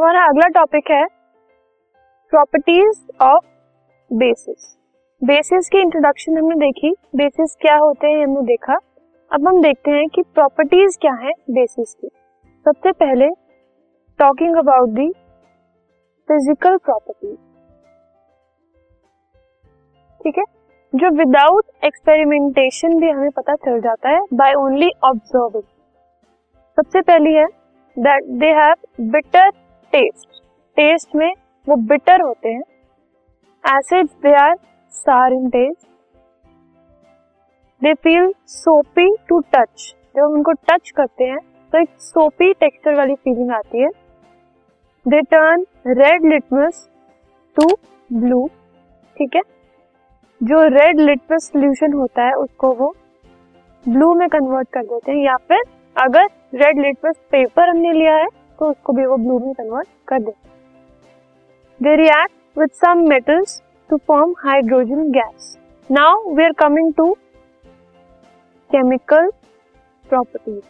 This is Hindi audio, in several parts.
हमारा अगला टॉपिक है प्रॉपर्टीज़ ऑफ़ बेसिस बेसिस की इंट्रोडक्शन हमने देखी। बेसिस क्या होते हैं हमने देखा। अब हम देखते हैं कि प्रॉपर्टीज़ क्या है बेसिस की। सबसे पहले talking about the physical properties ठीक है? जो विदाउट एक्सपेरिमेंटेशन भी हमें पता चल जाता है बाय ओनली ऑब्जर्विंग सबसे पहली है that they have bitter taste taste में वो बिटर होते हैं. Acids they are sour in taste they feel soapy to touch जब हम उनको टच करते हैं तो एक सोपी टेक्सचर वाली फीलिंग आती है. They turn red litmus to blue ठीक है? जो रेड लिटमस सोल्यूशन होता है, उसको वो ब्लू में कन्वर्ट कर देते हैं. या फिर अगर रेड लिटमस पेपर हमने लिया है तो उसको भी वो ब्लू में कन्वर्ट कर देते they react with some metals to form hydrogen gas now we are coming to chemical properties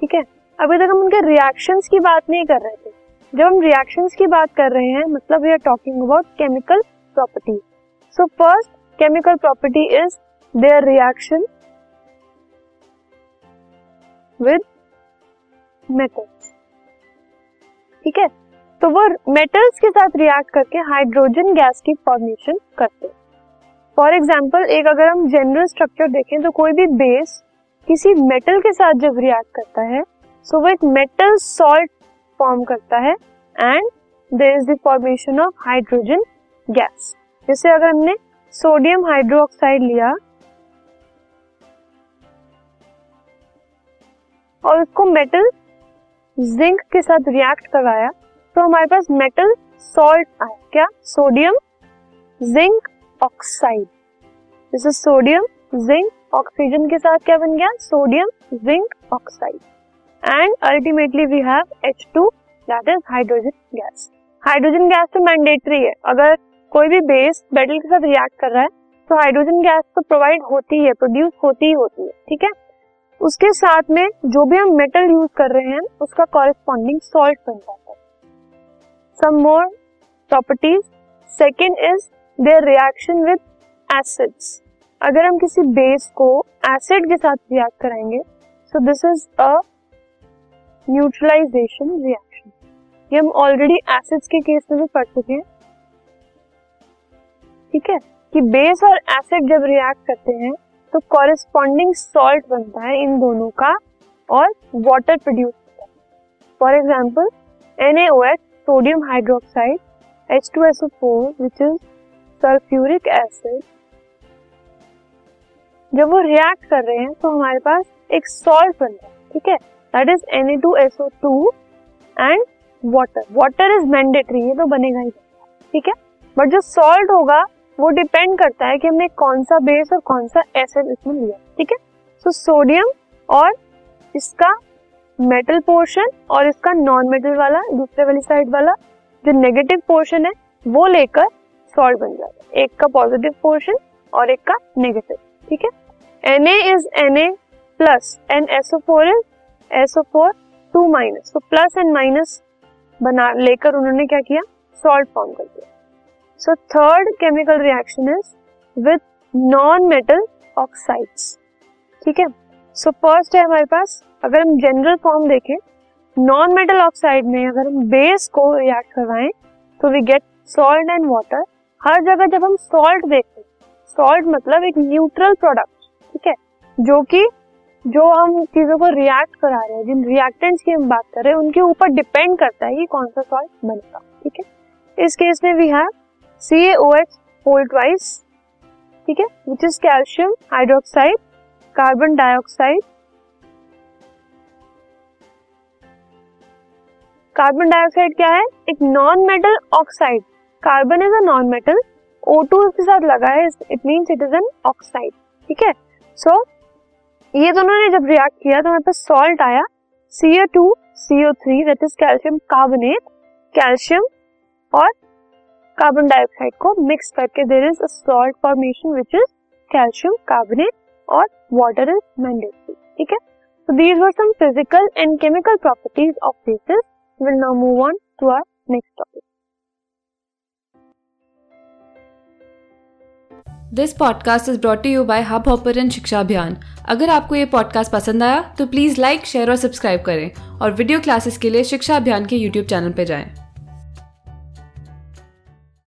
ठीक है? अभी तक हम उनके रिएक्शंस की बात नहीं कर रहे थे। जब हम रिएक्शंस की बात कर रहे हैं मतलब we are talking about chemical properties so first chemical property is their reaction with metals ठीक है? तो वो मेटल्स के साथ रिएक्ट करके हाइड्रोजन गैस की फॉर्मेशन करते फॉर एग्ज़ाम्पल एक अगर हम जनरल स्ट्रक्चर देखें तो कोई भी बेस किसी मेटल के साथ जब रिएक्ट करता है सो वो एक मेटल सॉल्ट फॉर्म करता है and there is the formation of hydrogen gas जैसे अगर हमने सोडियम हाइड्रोक्साइड लिया, और उसको मेटल जिंक के साथ रिएक्ट करवाया तो हमारे पास मेटल सॉल्ट आया। क्या? Sodium zinc oxide is sodium zinc oxygen के साथ क्या बन गया? Sodium zinc oxide and ultimately we have H two that is hydrogen gas hydrogen gas तो मैंडेटरी है। अगर कोई भी बेस मेटल के साथ रिएक्ट कर रहा है तो हाइड्रोजन गैस तो प्रोवाइड होती है प्रोड्यूस होती ही होती है। ठीक है? उसके साथ में जो भी हम मेटल यूज़ कर रहे हैं, उसका कॉरेस्पॉन्डिंग सॉल्ट बन जाता है। Some more properties second is their reaction with acids अगर हम किसी बेस को एसिड के साथ रिएक्ट कराएँगे so this is a neutralization reaction ये हम ऑलरेडी एसिड्स के केस में भी पढ़ चुके हैं। ठीक है? कि बेस और एसिड जब रिएक्ट करते हैं तो कॉरेस्पॉन्डिंग सॉल्ट बनता है इन दोनों का और वाटर प्रोड्यूस होता है। For example NaOH sodium hydroxide H2SO4 which is sulphuric acid जब वो रिएक्ट कर रहे हैं तो हमारे पास एक सॉल्ट बनता है, ठीक है? That is Na2SO2 and water water is mandatory ये तो बनेगा ही ठीक है? बट जो सॉल्ट होगा वो डिपेंड करता है कि हमने कौन सा बेस और कौन सा एसिड इसमें लिया, ठीक है? सो सोडियम और इसका मेटल पोर्शन और इसका नॉन मेटल वाला, दूसरे वाली साइड वाला जो नेगेटिव पोर्शन है, वो लेकर सॉल्ट बन है। एक का पॉजिटिव पोर्शन और एक का नेगेटिव ठीक है? N A is N A plus and SO four is SO four two minus तो प्लस एंड माइनस बना, लेकर उन्होंने क्या किया? सॉल्ट फॉर्म कर दिया। So third chemical reaction is with non metal oxides ठीक है? सो फ़र्स्ट है हमारे पास, अगर हम जनरल फॉर्म देखें नॉन मेटल ऑक्साइड में अगर हम बेस को रिएक्ट करवाएँ तो we get salt and water हर जगह जब हम सॉल्ट देखते हैं सॉल्ट मतलब एक न्यूट्रल प्रोडक्ट ठीक है? जो कि, जो हम चीज़ों को रिएक्ट करा रहे हैं, जिन रिएक्टेंट्स की हम बात कर रहे हैं, उनके ऊपर डिपेंड करता है कि कौन सा सॉल्ट बनेगा, ठीक है? इस केस में we have C A O H twice ठीक है which is calcium hydroxide carbon dioxide carbon dioxide क्या है? एक non metal oxide carbon is a non metal O2 इसके साथ लगा है it means it is an oxide ठीक है? सो ये दोनों ने जब रिएक्ट किया तो हमारे पास सॉल्ट आया CO2 CO3 that is calcium carbonate calcium और कार्बन डाइऑक्साइड को मिक्स करके there is salt formation which is calcium carbonate और वाटर इज़ मैंडेटरी ठीक है So these were some physical and chemical properties of bases. We'll now move on to our next topic. This podcast is brought you by Hubhopper शिक्षा अभियान अगर आपको ये पॉडकास्ट पसंद आया तो प्लीज़ लाइक शेयर और सब्सक्राइब करें और वीडियो क्लासेस के लिए शिक्षा अभियान के यूट्यूब चैनल पर जाएँ।